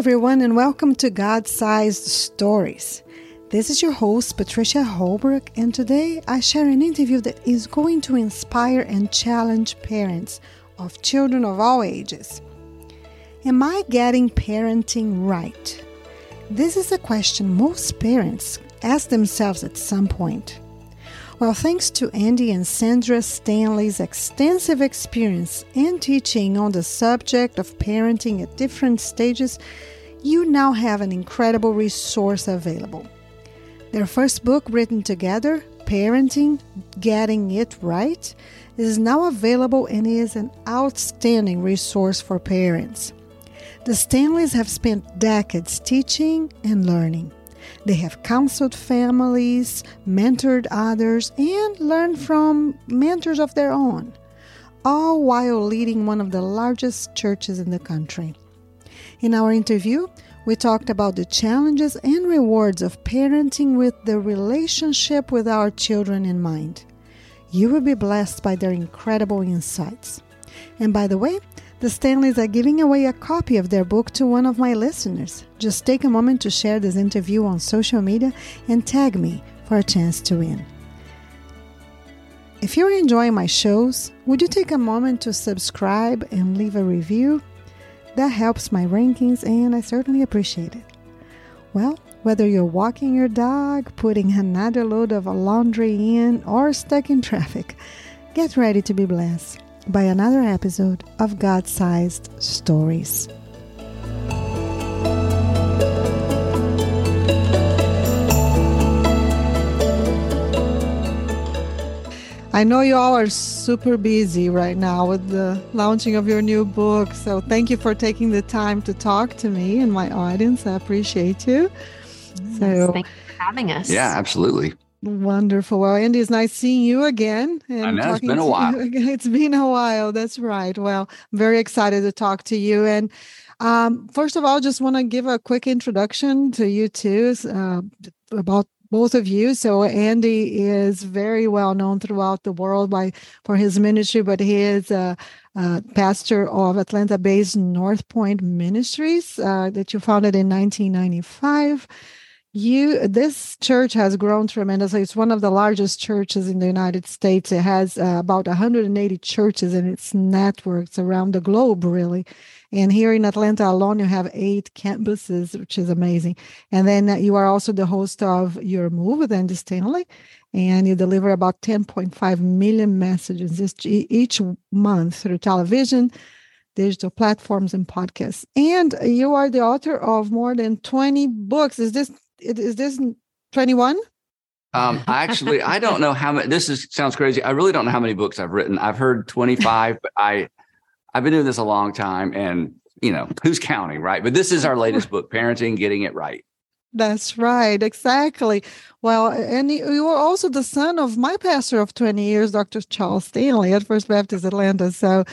everyone, and welcome to God Sized Stories. This is your host, Patricia Holbrook, and today I share an interview that is going to inspire and challenge parents of children of all ages. Am I getting parenting right? This is a question most parents ask themselves at some point. Well, thanks to Andy and Sandra Stanley's extensive experience and teaching on the subject of parenting at different stages, you now have an incredible resource available. Their first book, written together, Parenting Getting It Right, is now available and is an outstanding resource for parents. The Stanleys have spent decades teaching and learning. They have counseled families, mentored others, and learned from mentors of their own, all while leading one of the largest churches in the country. In our interview, we talked about the challenges and rewards of parenting with the relationship with our children in mind. You will be blessed by their incredible insights. And by the way, the Stanleys are giving away a copy of their book to one of my listeners. Just take a moment to share this interview on social media and tag me for a chance to win. If you're enjoying my shows, would you take a moment to subscribe and leave a review? That helps my rankings and I certainly appreciate it. Well, whether you're walking your dog, putting another load of laundry in, or stuck in traffic, get ready to be blessed by another episode of God sized stories. I know you all are super busy right now with the launching of your new book. So thank you for taking the time to talk to me and my audience. I appreciate you. So thank you for having us. Yeah, absolutely. Wonderful. Well, Andy, it's nice seeing you again. And I know it's been a while. It's been a while. That's right. Well, I'm very excited to talk to you. And um, first of all, just want to give a quick introduction to you too uh, about both of you. So Andy is very well known throughout the world by for his ministry, but he is a, a pastor of Atlanta-based North Point Ministries uh, that you founded in 1995 you this church has grown tremendously. It's one of the largest churches in the united states. It has uh, about 180 churches in its networks around the globe really. And here in atlanta alone you have eight campuses which is amazing. And then uh, you are also the host of your move with andy stanley and you deliver about 10.5 million messages each month through television digital platforms and podcasts. And you are the author of more than 20 books. Is this is this 21? Um, actually, I don't know how many. This is sounds crazy. I really don't know how many books I've written. I've heard 25, but I, I've been doing this a long time, and you know who's counting, right? But this is our latest book, Parenting, Getting It Right. That's right, exactly. Well, and you were also the son of my pastor of 20 years, Dr. Charles Stanley at First Baptist Atlanta. So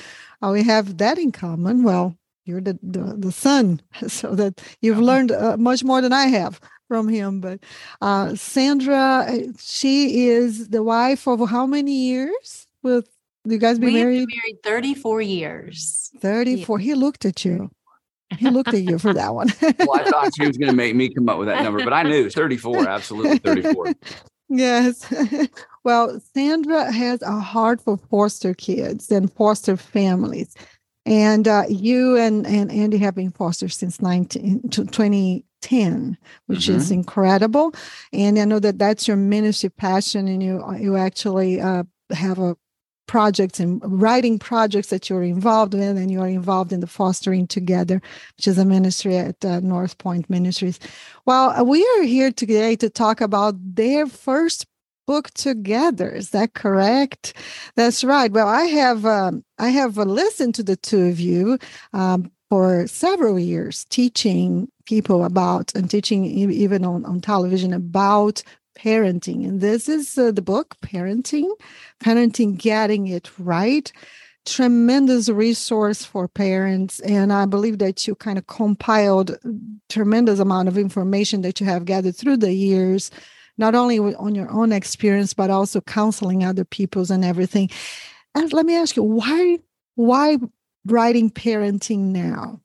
uh, we have that in common. Well, you're the, the, the son, so that you've learned uh, much more than I have from him. But uh, Sandra, uh, she is the wife of how many years? With you guys been we married? Been married 34 years. 34. Yeah. He looked at you. He looked at you for that one. well, I thought she was going to make me come up with that number, but I knew 34, absolutely 34. Yes. well, Sandra has a heart for foster kids and foster families. And uh, you and, and Andy have been foster since 19, 20, 10 which mm-hmm. is incredible. And i know that that's your ministry passion and you you actually uh, have a projects and writing projects that you're involved in and you are involved in the fostering together which is a ministry at uh, north point ministries. Well we are here today to talk about their first book together. Is that correct? That's right. Well i have um, i have uh, listened to the two of you um, for several years teaching people about and teaching even on, on television about parenting. And this is uh, the book, Parenting, Parenting Getting It Right. Tremendous resource for parents. And I believe that you kind of compiled tremendous amount of information that you have gathered through the years, not only on your own experience, but also counseling other people's and everything. And let me ask you, why why writing parenting now?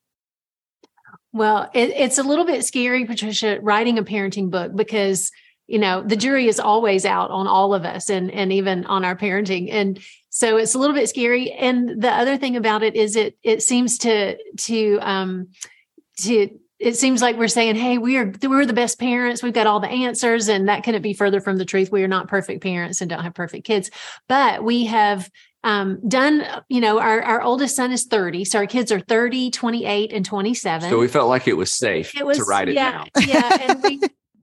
Well, it, it's a little bit scary, Patricia, writing a parenting book because you know the jury is always out on all of us and and even on our parenting and so it's a little bit scary and the other thing about it is it it seems to to um to it seems like we're saying, "Hey, we are we're the best parents. We've got all the answers," and that couldn't be further from the truth. We are not perfect parents and don't have perfect kids, but we have um, done, you know, our, our oldest son is 30. So our kids are 30, 28, and 27. So we felt like it was safe it was, to write it yeah, down. yeah. And we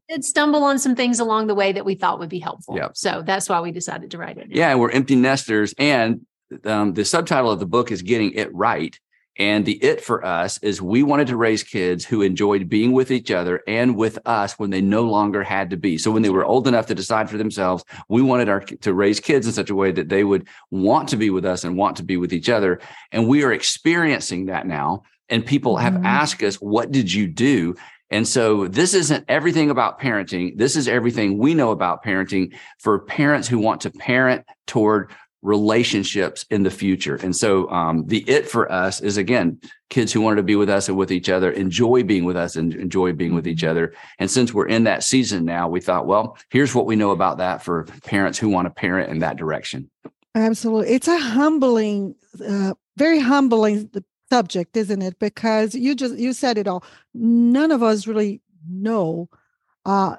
did stumble on some things along the way that we thought would be helpful. Yep. So that's why we decided to write it. Down. Yeah. We're empty nesters. And um, the subtitle of the book is Getting It Right. And the it for us is we wanted to raise kids who enjoyed being with each other and with us when they no longer had to be. So when they were old enough to decide for themselves, we wanted our to raise kids in such a way that they would want to be with us and want to be with each other. And we are experiencing that now. And people have mm-hmm. asked us, what did you do? And so this isn't everything about parenting. This is everything we know about parenting for parents who want to parent toward relationships in the future. And so um, the it for us is again, kids who wanted to be with us and with each other, enjoy being with us and enjoy being with each other. And since we're in that season now, we thought, well, here's what we know about that for parents who want to parent in that direction. Absolutely. It's a humbling, uh, very humbling subject, isn't it? Because you just, you said it all. None of us really know uh,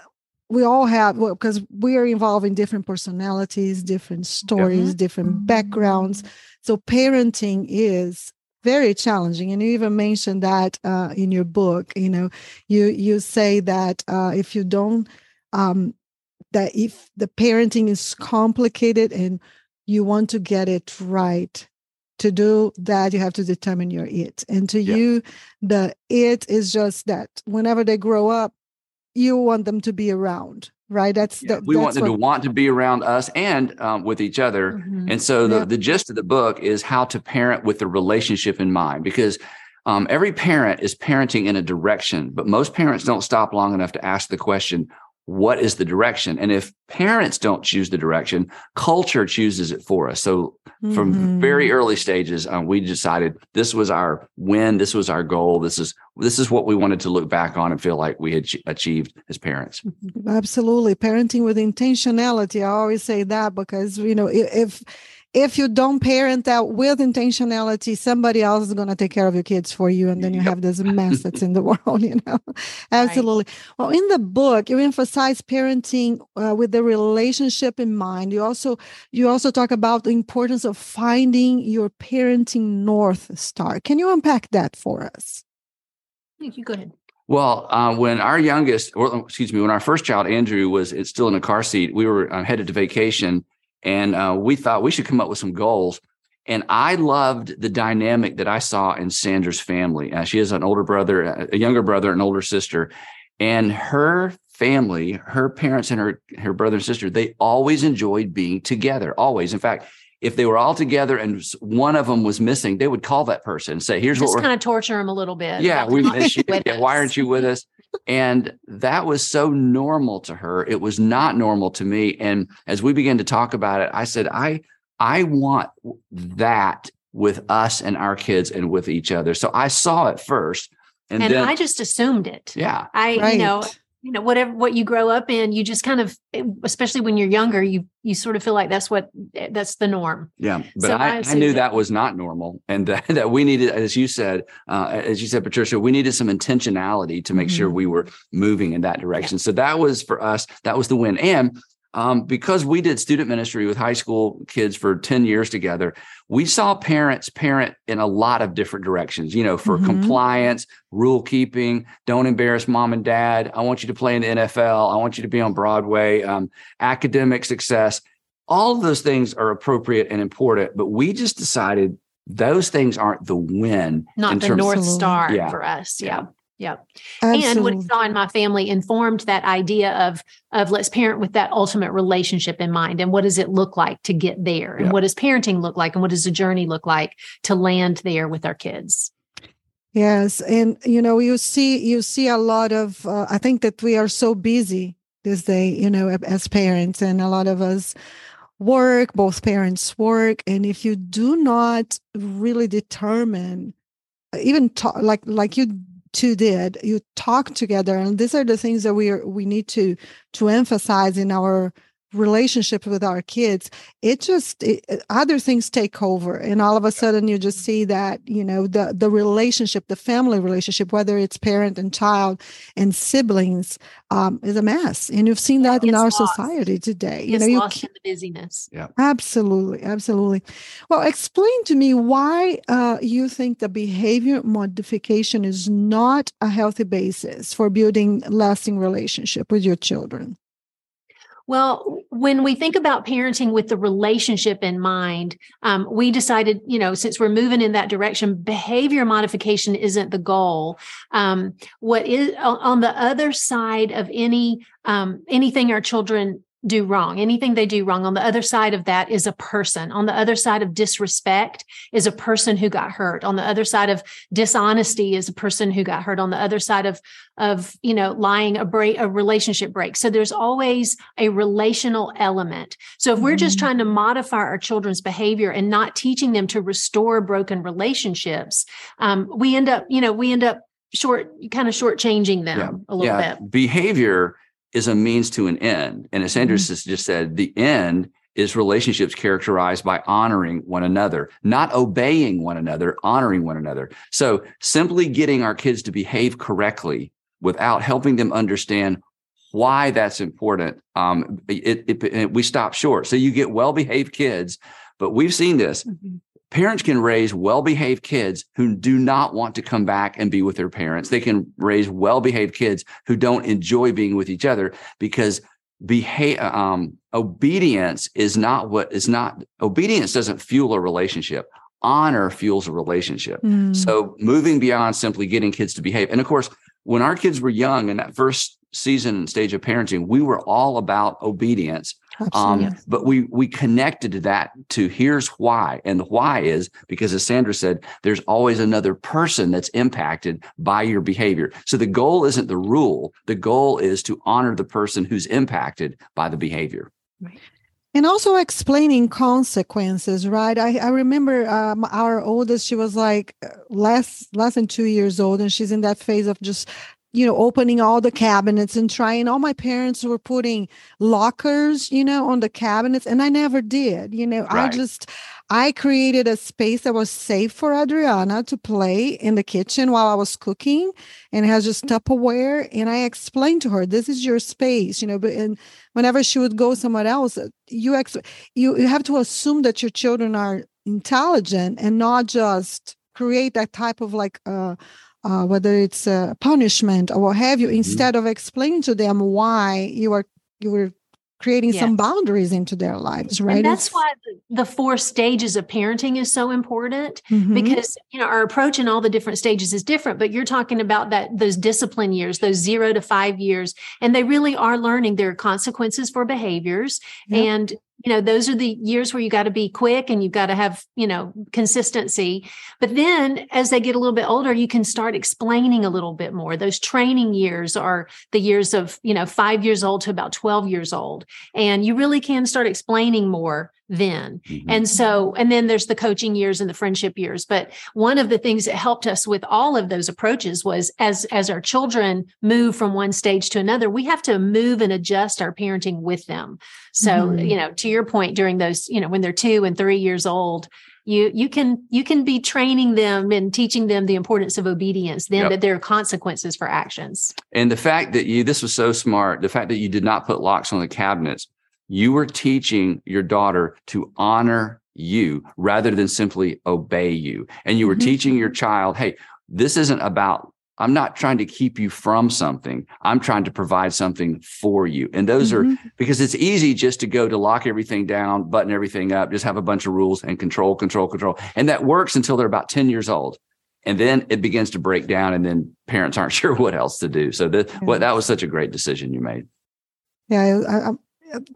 we all have well because we are involved in different personalities different stories mm-hmm. different backgrounds so parenting is very challenging and you even mentioned that uh, in your book you know you you say that uh, if you don't um, that if the parenting is complicated and you want to get it right to do that you have to determine your it and to yeah. you the it is just that whenever they grow up you want them to be around right that's yeah, the, we that's want them what... to want to be around us and um, with each other mm-hmm. and so the, yeah. the gist of the book is how to parent with the relationship in mind because um, every parent is parenting in a direction but most parents don't stop long enough to ask the question what is the direction? And if parents don't choose the direction culture chooses it for us. So mm-hmm. from very early stages um, we decided this was our win this was our goal this is this is what we wanted to look back on and feel like we had achieved as parents. Absolutely. Parenting with intentionality i always say that because you know if if you don't parent that with intentionality, somebody else is going to take care of your kids for you. And then you yep. have this mess that's in the world, you know? Absolutely. Right. Well, in the book, you emphasize parenting uh, with the relationship in mind. You also, you also talk about the importance of finding your parenting North Star. Can you unpack that for us? Thank you. Go ahead. Well, uh, when our youngest, or excuse me, when our first child, Andrew, was still in a car seat, we were uh, headed to vacation and uh, we thought we should come up with some goals. And I loved the dynamic that I saw in Sandra's family. Uh, she has an older brother, a younger brother, an older sister, and her family, her parents and her her brother and sister, they always enjoyed being together. Always, in fact, if they were all together and one of them was missing, they would call that person and say, "Here's Just what we're kind of torture them a little bit." Yeah, we miss you. Yeah, why aren't you with us? And that was so normal to her. It was not normal to me. And as we began to talk about it, I said, I I want that with us and our kids and with each other. So I saw it first. And, and then, I just assumed it. Yeah. I, right. you know, you know whatever what you grow up in you just kind of eh, especially when you're younger you you sort of feel like that's what eh, that's the norm. Yeah but so I, I, I, knew that was not normal and that, that we needed as you said uh, as you said patricia we needed some intentionality to make mm-hmm. sure we were moving in that direction. So that was for us that was the win. And um, because we did student ministry with high school kids for 10 years together, we saw parents parent in a lot of different directions, you know, for mm-hmm. compliance, rule keeping, don't embarrass mom and dad. I want you to play in the NFL. I want you to be on Broadway, um, academic success. All of those things are appropriate and important, but we just decided those things aren't the win. Not the North Star yeah. for us. Yeah. Yeah. Absolutely. And what I saw in my family informed that idea of of let's parent with that ultimate relationship in mind. And what does it look like to get there? And what does parenting look like? And what does the journey look like to land there with our kids? Yes. And you know, you see you see a lot of uh, I think that we are so busy this day, you know, as parents, and a lot of us work, both parents work. And if you do not really determine even talk, like like you two did you talk together and these are the things that we are we need to to emphasize in our relationship with our kids it just it, other things take over. And all of a sudden you just see that you know the the relationship the family relationship whether it's parent and child and siblings um, is a mess. And you've seen that in our lost. society today. You know you lost in the busyness. Yeah. Absolutely absolutely. Well explain to me why uh, you think the behavior modification is not a healthy basis for building lasting relationship with your children well, when we think about parenting with the relationship in mind, um, we decided, you know, since we're moving in that direction, behavior modification isn't the goal. Um, what is on the other side of any um, anything our children do wrong, anything they do wrong. On the other side of that is a person. On the other side of disrespect is a person who got hurt. On the other side of dishonesty is a person who got hurt. On the other side of of you know lying, a break, a relationship break. So there's always a relational element. So if we're just mm-hmm. trying to modify our children's behavior and not teaching them to restore broken relationships, um, we end up you know we end up short kind of shortchanging them yeah. a little yeah. bit. Behavior is a means to an end. And as Sandra mm-hmm. just said, the end is relationships characterized by honoring one another, not obeying one another, honoring one another. So simply getting our kids to behave correctly without helping them understand why that's important, um, it, it, it, we stop short. So you get well behaved kids, but we've seen this. Mm-hmm parents can raise well-behaved kids who do not want to come back and be with their parents. They can raise well-behaved kids who don't enjoy being with each other because behave um, obedience is not what is not obedience doesn't fuel a relationship. Honor fuels a relationship. Mm. so moving beyond simply getting kids to behave. And of course when our kids were young in that first season and stage of parenting we were all about obedience um, but we we connected to that to here's why, and the why is because as Sandra said, there's always another person that's impacted by your behavior. So the goal isn't the rule; the goal is to honor the person who's impacted by the behavior. Right. And also explaining consequences, right? I, I remember um, our oldest, she was like uh, less less than two years old, and she's in that phase of just you know, opening all the cabinets and trying. All my parents were putting lockers, you know, on the cabinets, and I never did. You know, right. I just I created a space that was safe for Adriana to play in the kitchen while I was cooking, and has just Tupperware. And I explained to her, "This is your space," you know. But and whenever she would go somewhere else, you ex- you you have to assume that your children are intelligent and not just create that type of like uh uh, whether it's a punishment or what have you, mm-hmm. instead of explaining to them why you are you were creating some boundaries into their lives right and that's it's, why the, four stages of parenting is so important mm-hmm. because you know our approach in all the different stages is different but you're talking about that those discipline years those zero to five years and they really are learning there are consequences for behaviors yep. and you know those are the years where you got to be quick and you've got to have you know consistency. But then as they get a little bit older you can start explaining a little bit more. Those training years are the years of you know 5 years old to about 12 years old. And you really can start explaining more then. Mm-hmm. And so, and then there's the coaching years and the friendship years. But one of the things that helped us with all of those approaches was as, as our children move from one stage to another, we have to move and adjust our parenting with them. So, mm-hmm. you know, to your point, during those, you know, when they're two and three years old, you you can you can be training them and teaching them the importance of obedience then yep. that there are consequences for actions and the fact that you this was so smart the fact that you did not put locks on the cabinets you were teaching your daughter to honor you rather than simply obey you. And you were mm-hmm. teaching your child, hey, this isn't about, I'm not trying to keep you from something. I'm trying to provide something for you. And those mm-hmm. are because it's easy just to go to lock everything down, button everything up, just have a bunch of rules and control, control, control. And that works until they're about 10 years old. And then it begins to break down, and then parents aren't sure what else to do. So that, yeah. what, that was such a great decision you made. Yeah, I,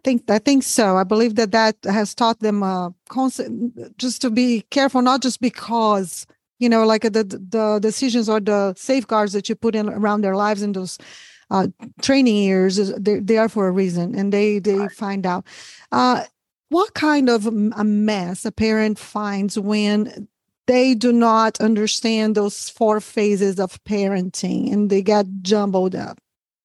think I think so. I believe that that has taught them uh, constant, just to be careful, not just because you know, like the the decisions or the safeguards that you put in around their lives in those uh, training years. They they are for a reason, and they they right. find out. Uh, what kind of a mess a parent finds when they do not understand those four phases of parenting and they get jumbled up.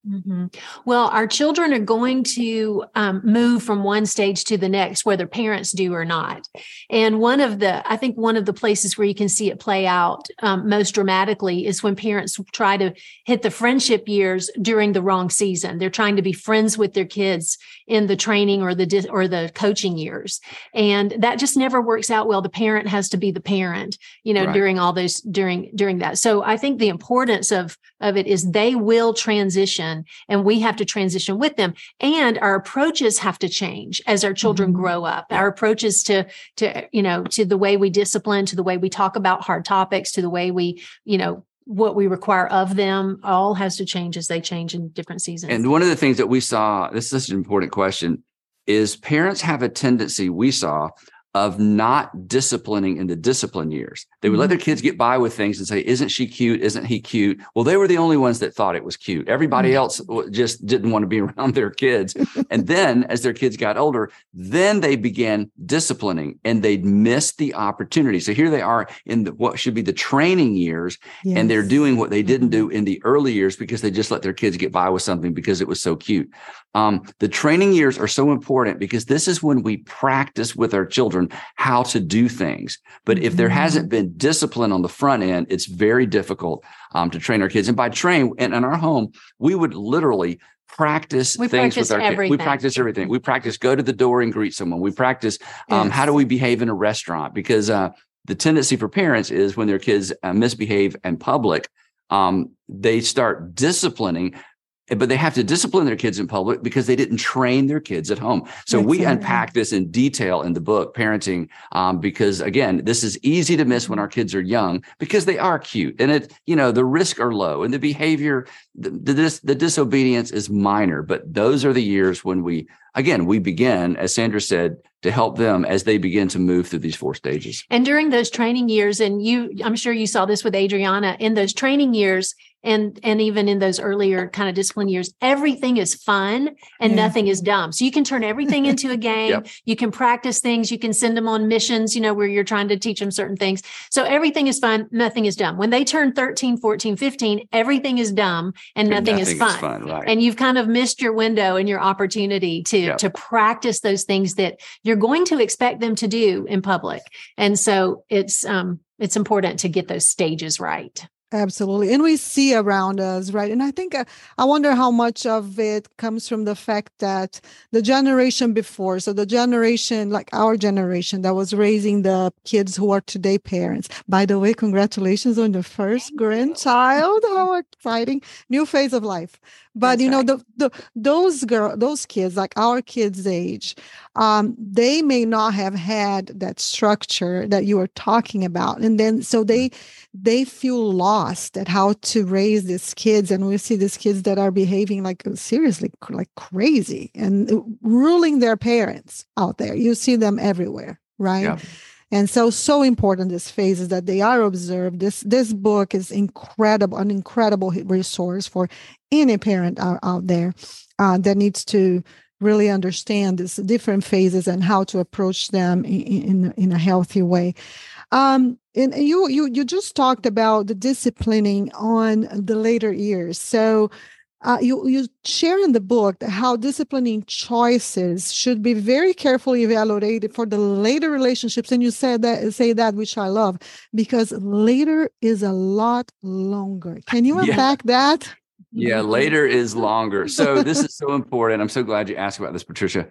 Mm-hmm. Well, our children are going to um, move from one stage to the next, whether parents do or not. And one of the, I think, one of the places where you can see it play out um, most dramatically is when parents try to hit the friendship years during the wrong season. They're trying to be friends with their kids in the training or the or the coaching years, and that just never works out well. The parent has to be the parent, you know, right. during all those during during that. So I think the importance of of it is they will transition and we have to transition with them. And our approaches have to change as our children mm-hmm. grow up. Our approaches to to you know to the way we discipline to the way we talk about hard topics to the way we you know what we require of them all has to change as they change in different seasons. And one of the things that we saw this is an important question is parents have a tendency we saw of not disciplining in the discipline years. They would mm-hmm. let their kids get by with things and say, Isn't she cute? Isn't he cute? Well, they were the only ones that thought it was cute. Everybody mm-hmm. else just didn't want to be around their kids. and then as their kids got older, then they began disciplining and they'd missed the opportunity. So here they are in the, what should be the training years, yes. and they're doing what they didn't do mm-hmm. in the early years because they just let their kids get by with something because it was so cute. Um, the training years are so important because this is when we practice with our children how to do things. But if there hasn't mm-hmm. been discipline on the front end, it's very difficult um, to train our kids. And by train, and in our home, we would literally practice we things with our everything. kids. We practice everything. We practice go to the door and greet someone. We practice um, yes. how do we behave in a restaurant because uh, the tendency for parents is when their kids uh, misbehave in public, um, they start disciplining but they have to discipline their kids in public because they didn't train their kids at home. So That's we unpack this in detail in the book, Parenting, um, because again, this is easy to miss when our kids are young because they are cute and it, you know, the risk are low and the behavior, the, the, dis, the disobedience is minor. But those are the years when we, again, we begin, as Sandra said, to help them as they begin to move through these four stages. And during those training years, and you, I'm sure you saw this with Adriana, in those training years, and and even in those earlier kind of discipline years everything is fun and yeah. nothing is dumb. So you can turn everything into a game. Yep. you can practice things. You can send them on missions you know where you're trying to teach them certain things. So everything is fun. Nothing is dumb. When they turn 13 14 15 everything is dumb and, and nothing, nothing, is fun, is fun right. and you've kind of missed your window and your opportunity to yep. to practice those things that you're going to expect them to do in public. And so it's um it's important to get those stages right Absolutely. And we see around us, right? And I think uh, I wonder how much of it comes from the fact that the generation before, so the generation, like our generation that was raising the kids who are today parents. By the way, congratulations on the first grandchild. How exciting. New phase of life but That's you know right. the, the those girl those kids like our kids age um, they may not have had that structure that you were talking about. And then so mm-hmm. they they feel lost at how to raise these kids. And we see these kids that are behaving like uh, seriously like crazy and uh, ruling their parents out there. You see them everywhere right? Yeah and so so important these phases that they are observed. This this book is incredible an incredible resource for any parent out, out there uh, that needs to really understand these different phases and how to approach them in in, in a healthy way. Um, and you you you just talked about the disciplining on the later years. So uh, you you share in the book how disciplining choices should be very carefully evaluated for the later relationships, and you said that say that which I love because later is a lot longer. Can you unpack yeah. that? Yeah, later is longer. So this is so important. I'm so glad you asked about this, Patricia.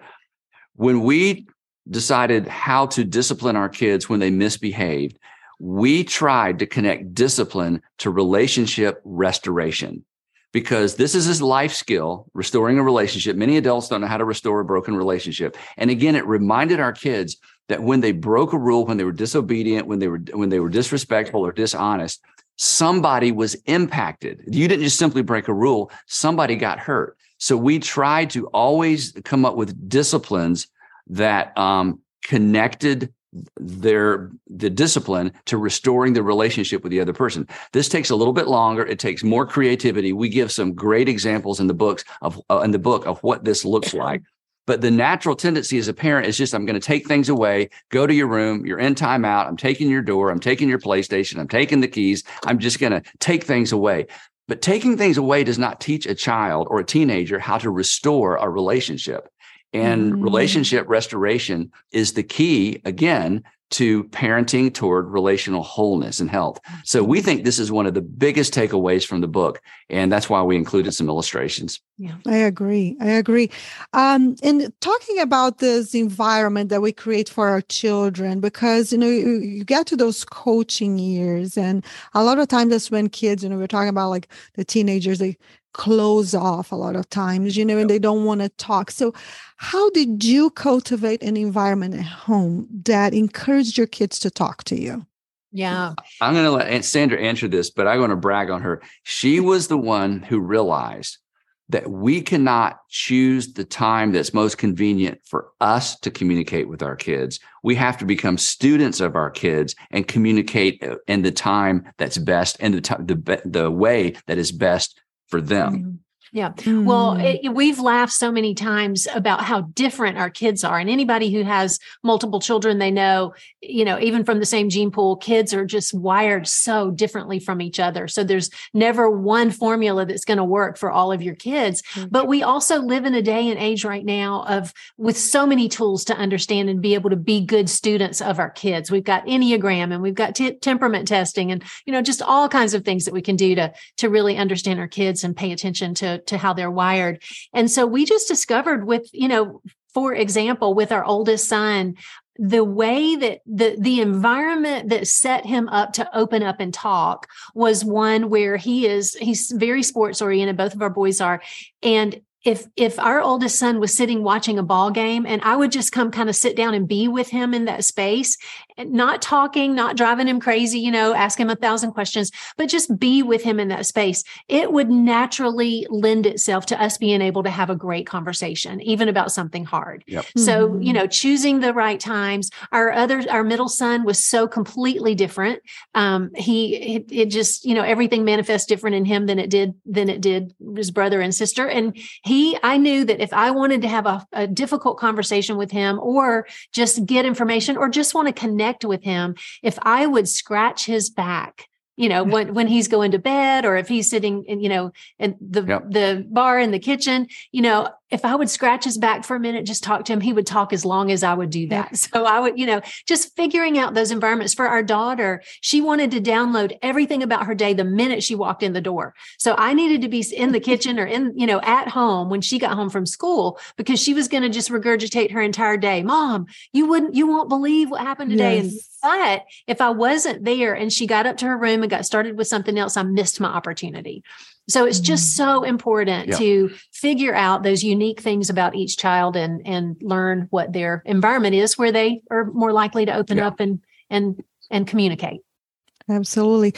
When we decided how to discipline our kids when they misbehaved, we tried to connect discipline to relationship restoration because this is his life skill, restoring a relationship. Many adults don't know how to restore a broken relationship. And again, it reminded our kids that when they broke a rule, when they were disobedient, when they were when they were disrespectful or dishonest, somebody was impacted. You didn't just simply break a rule, somebody got hurt. So we tried to always come up with disciplines that um, connected their the discipline to restoring the relationship with the other person. This takes a little bit longer. It takes more creativity. We give some great examples in the books of uh, in the book of what this looks like. But the natural tendency as a parent is just, I'm going to take things away, go to your room, you're in timeout, I'm taking your door, I'm taking your PlayStation, I'm taking the keys, I'm just going to take things away. But taking things away does not teach a child or a teenager how to restore a relationship. And mm. relationship restoration is the key, again, to parenting toward relational wholeness and health. So we think this is one of the biggest takeaways from the book. And that's why we included some illustrations. Yeah, I agree. I agree. Um, and talking about this environment that we create for our children, because, you know, you, you get to those coaching years and a lot of times that's when kids, you know, we're talking about like the teenagers, they close off a lot of times, you know, and they don't want to talk. So, how did you cultivate an environment at home that encouraged your kids to talk to you? Yeah. I'm going to let Sandra answer this, but I'm going to brag on her. She was the one who realized that we cannot choose the time that's most convenient for us to communicate with our kids. We have to become students of our kids and communicate uh, in the time that's best and the, t- the, the way that is best for them. Mm-hmm. Yeah. Mm. Well, it, we've laughed so many times about how different our kids are. And anybody who has multiple children, they know, you know, even from the same gene pool, kids are just wired so differently from each other. So there's never one formula that's going to work for all of your kids. Mm. But we also live in a day and age right now of with so many tools to understand and be able to be good students of our kids. We've got Enneagram and we've got t- temperament testing and, you know, just all kinds of things that we can do to, to really understand our kids and pay attention to to how they're wired. And so we just discovered with, you know, for example, with our oldest son, the way that the the environment that set him up to open up and talk was one where he is he's very sports oriented both of our boys are and if if our oldest son was sitting watching a ball game and I would just come kind of sit down and be with him in that space, not talking, not driving him crazy, you know, ask him a thousand questions, but just be with him in that space, it would naturally lend itself to us being able to have a great conversation, even about something hard. Yep. So, mm-hmm. you know, choosing the right times. Our other, our middle son was so completely different. Um, he, it, it just, you know, everything manifests different in him than it did, than it did his brother and sister. And he, I knew that if I wanted to have a, a difficult conversation with him or just get information or just want to connect with him, if I would scratch his back you know when when he's going to bed or if he's sitting in you know in the yep. the bar in the kitchen you know if I would scratch his back for a minute, just talk to him, he would talk as long as I would do that. So I would, you know, just figuring out those environments for our daughter. She wanted to download everything about her day the minute she walked in the door. So I needed to be in the kitchen or in, you know, at home when she got home from school because she was going to just regurgitate her entire day. Mom, you wouldn't, you won't believe what happened today. Yes. And but if I wasn't there and she got up to her room and got started with something else, I missed my opportunity. So it's just so mm-hmm. important yeah. to figure out those unique things about each child and and learn what their environment is where they are more likely to open yeah. up and and and communicate. Absolutely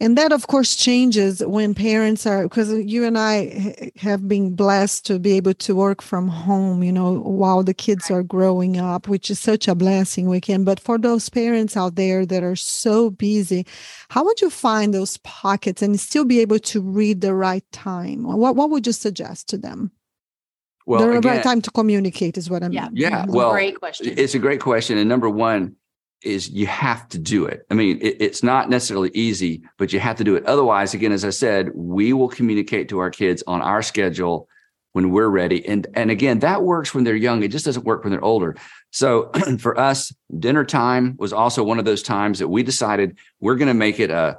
and that of course changes when parents are because you and i have been blessed to be able to work from home you know while the kids are growing up which is such a blessing we can but for those parents out there that are so busy how would you find those pockets and still be able to read the right time what, what would you suggest to them well, the again, right time to communicate is what I mean. Yeah, yeah. Well, great question. It's a great question, and number one, is you have to do it. I mean, it, it's not necessarily easy, but you have to do it. Otherwise, again, as I said, we will communicate to our kids on our schedule when we're ready. And and again, that works when they're young. It just doesn't work when they're older. So for us, dinner time was also one of those times that we decided we're going to make it a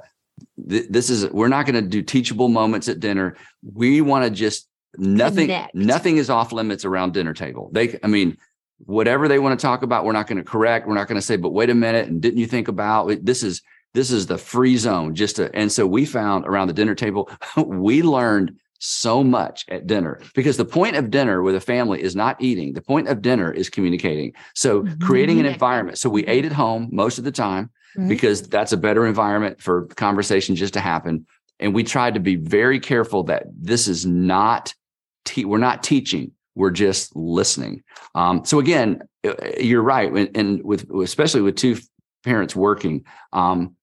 this is we're not going to do teachable moments at dinner. We want to just nothing Connect. nothing is off limits around dinner table. They I mean, whatever they want to talk about, we're not going to correct. We're not going to say, but wait a minute. And didn't you think about this is, this is the free zone just to, and so we found around the dinner table, we learned so much at dinner because the point of dinner with a family is not eating. The point of dinner is communicating. So mm-hmm. creating an environment. So we ate at home most of the time mm-hmm. because that's a better environment for conversation just to happen. And we tried to be very careful that this is not, te- we're not teaching we're just listening. Um, so again, uh, you're right, and with especially with two parents working, um,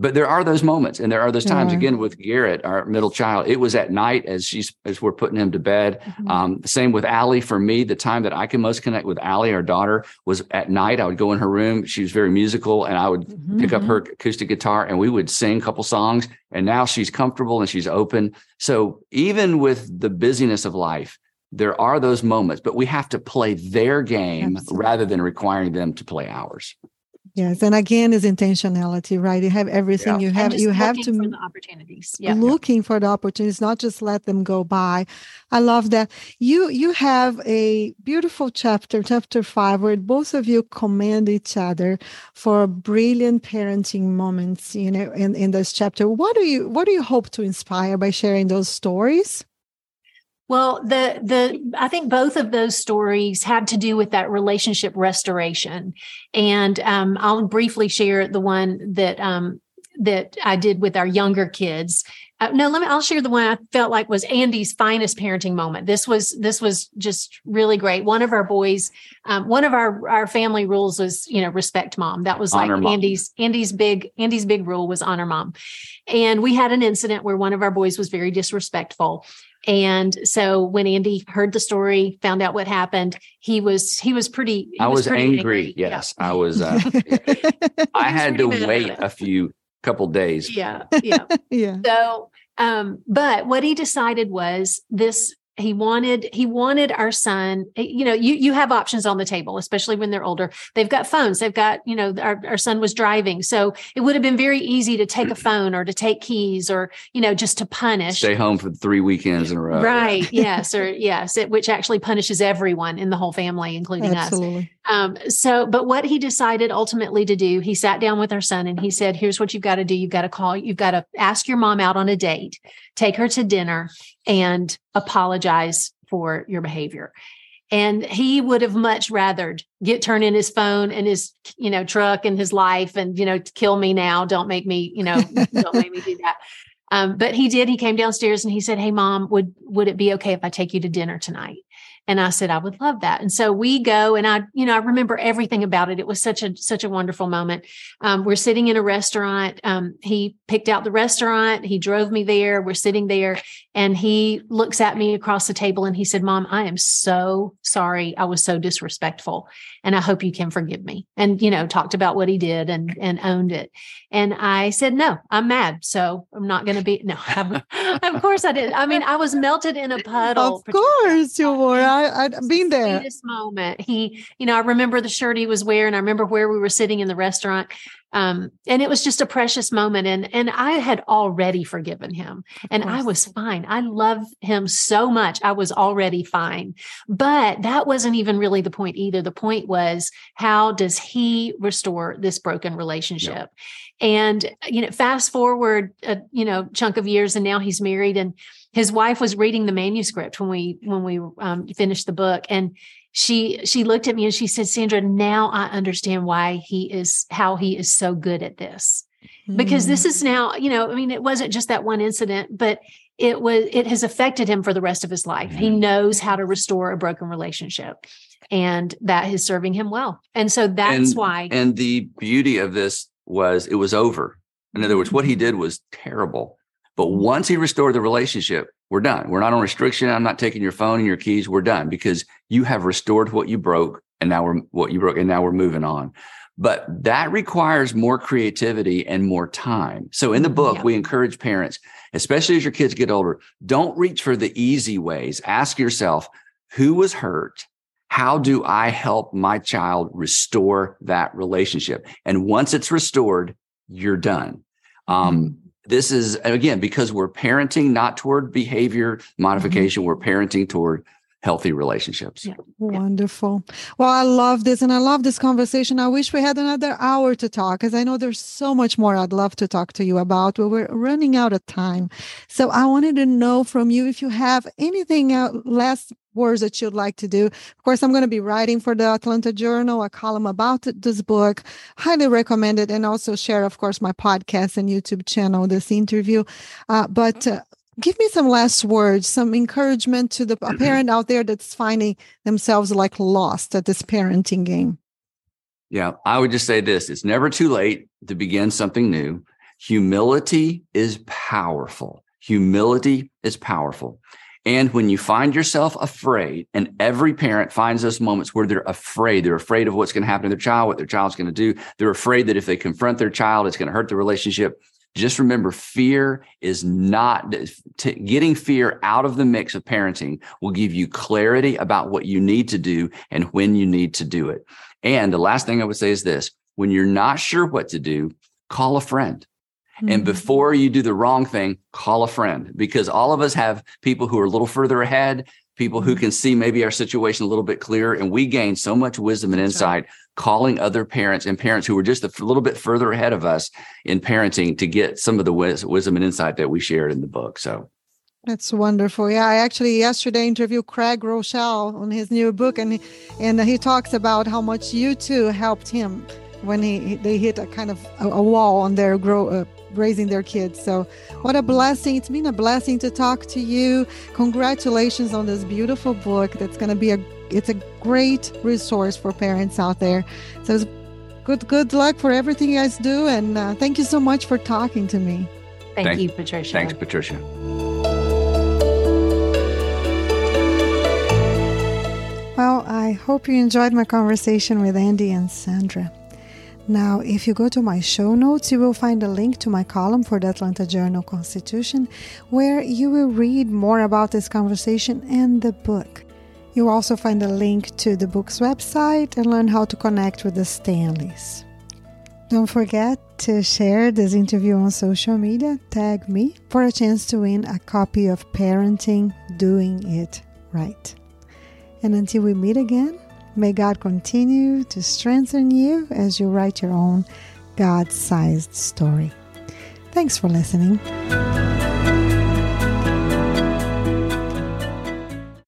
but there are those moments and there are those times yeah. again with garrett our middle child it was at night as she's as we're putting him to bed mm-hmm. um, same with Allie for me the time that i can most connect with Allie our daughter was at night i would go in her room she was very musical and i would mm-hmm. pick up her acoustic guitar and we would sing a couple songs and now she's comfortable and she's open so even with the busyness of life there are those moments but we have to play their game Absolutely. rather than requiring them to play ours Yes, and again is intentionality, right? You have everything. Yeah. You have you have to for the opportunities. Yeah. Looking for the opportunities, not just let them go by. I love that. You you have a beautiful chapter, chapter five, where both of you commend each other for brilliant parenting moments. You know, in in this chapter, what do you what do you hope to inspire by sharing those stories? Well, the the I think both of those stories have to do with that relationship restoration, and um, I'll briefly share the one that um, that I did with our younger kids. Uh, no, let me. I'll share the one I felt like was Andy's finest parenting moment. This was this was just really great. One of our boys, um, one of our our family rules was you know respect mom. That was honor like mom. Andy's Andy's big Andy's big rule was honor mom, and we had an incident where one of our boys was very disrespectful, and so when Andy heard the story, found out what happened, he was he was pretty. He I was, was pretty angry. angry. Yes, yeah. I was. Uh, I had to wait a few couple days. Yeah, yeah, yeah. So, um, but what he decided was this he wanted he wanted our son eh, you know you you have options on the table especially when they're older. They've got phones they've got you know our, our son was driving so it would have been very easy to take a phone or to take keys or you know just to punish. Stay home for three weekends in a row right yes or yes it, which actually punishes everyone in the whole family including Absolutely. us um, so but what he decided ultimately to do he sat down with our son and he said here's what you've got to do. You've got to call you've got to ask your mom out on a date take her to dinner and apologize for your behavior. And he would have much rather get turn in his phone and his, you know, truck and his life and, you know, kill me now. Don't make me, you know, don't make me do that. Um, but he did. He came downstairs and he said, "Hey, mom, would would it be okay if I take you to dinner tonight?" And I said, I would love that. And so we go and I, you know, I remember everything about it. It was such a, such a wonderful moment. Um, we're sitting in a restaurant. Um, he picked out the restaurant. He drove me there. We're sitting there and he looks at me across the table and he said, mom, I am so sorry. I was so disrespectful and I hope you can forgive me. And, you know, talked about what he did and, and owned it. And I said, no, I'm mad. So I'm not going to be, no, of course I did. I mean, I was melted in a puddle. Of course you were. I, I've been there. This moment, he, you know, I remember the shirt he was wearing. I remember where we were sitting in the restaurant. Um, and it was just a precious moment. And, and I had already forgiven him and I was fine. I love him so much. I was already fine, but that wasn't even really the point either. The point was, how does he restore this broken relationship? And, you know, fast forward, a, you know, chunk of years and now he's married and his wife was reading the manuscript when we, when we um, finished the book and she she looked at me and she said sandra now i understand why he is how he is so good at this. Because this is mm. now you know i mean it wasn't just that one incident but it was it has affected him for the rest of his life. He mm-hmm. knows how to restore a broken relationship and that is serving him well. And so that's and, why and the beauty of this was it was over. In other words what he did was terrible but once he restored the relationship we're done. We're not on restriction. I'm not taking your phone and your keys. We're done because you have restored what you broke and now we're what you broke and now we're moving on. But that requires more creativity and more time. So in the book, yeah. we encourage parents, especially as your kids get older, don't reach for the easy ways. Ask yourself, who was hurt? How do I help my child restore that relationship? And once it's restored, you're done. Um, this is again because we're parenting not toward behavior modification mm-hmm. we're parenting toward healthy relationships. Yeah. wonderful. Well i love this and i love this conversation. I wish we had another hour to talk because i know there's so much more i'd love to talk to you about but we're running out of time. So i wanted to know from you if you have anything uh, last words that you'd like to do. Of course, I'm going to be writing for the Atlanta Journal a column about this book. Highly recommend it, and also share, of course, my podcast and YouTube channel, this interview. Uh, but uh, give me some last words, some encouragement to the parent out there that's finding themselves like lost at this parenting game. Yeah, I would just say this it's never too late to begin something new. Humility is powerful. Humility is powerful. And when you find yourself afraid, and every parent finds those moments where they're afraid, they're afraid of what's going to happen to their child, what their child's going to do. They're afraid that if they confront their child, it's going to hurt the relationship. Just remember, fear is not t- getting fear out of the mix of parenting will give you clarity about what you need to do and when you need to do it. And the last thing I would say is this when you're not sure what to do, call a friend. And mm-hmm. before you do the wrong thing, call a friend because all of us have people who are a little further ahead, people who mm-hmm. can see maybe our situation a little bit clearer. And we gain so much wisdom and insight calling other parents and parents who are just a little bit further ahead of us in parenting to get some of the wisdom and insight that we shared in the book. So that's wonderful. Yeah, I actually yesterday interviewed Craig Groeschel on his new book, and he, and he talks about how much you two helped him when he they hit a kind of a, a wall on their grow uh, raising their kids. So, what a blessing! It's been a blessing to talk to you. Congratulations on this beautiful book. That's going to be a it's a great resource for parents out there. So, good good luck for everything you guys do, and uh, thank you so much for talking to me. Thank, thank you, Patricia. Thanks, Patricia. Well, I hope you enjoyed my conversation with Andy and Sandra. Now, if you go to my show notes, you will find a link to my column for the Atlanta Journal Constitution, where you will read more about this conversation and the book. You'll also find a link to the book's website and learn how to connect with the Stanleys. Don't forget to share this interview on social media, tag me for a chance to win a copy of Parenting Doing It Right. And until we meet again, may God continue to strengthen you as you write your own God sized story. Thanks for listening.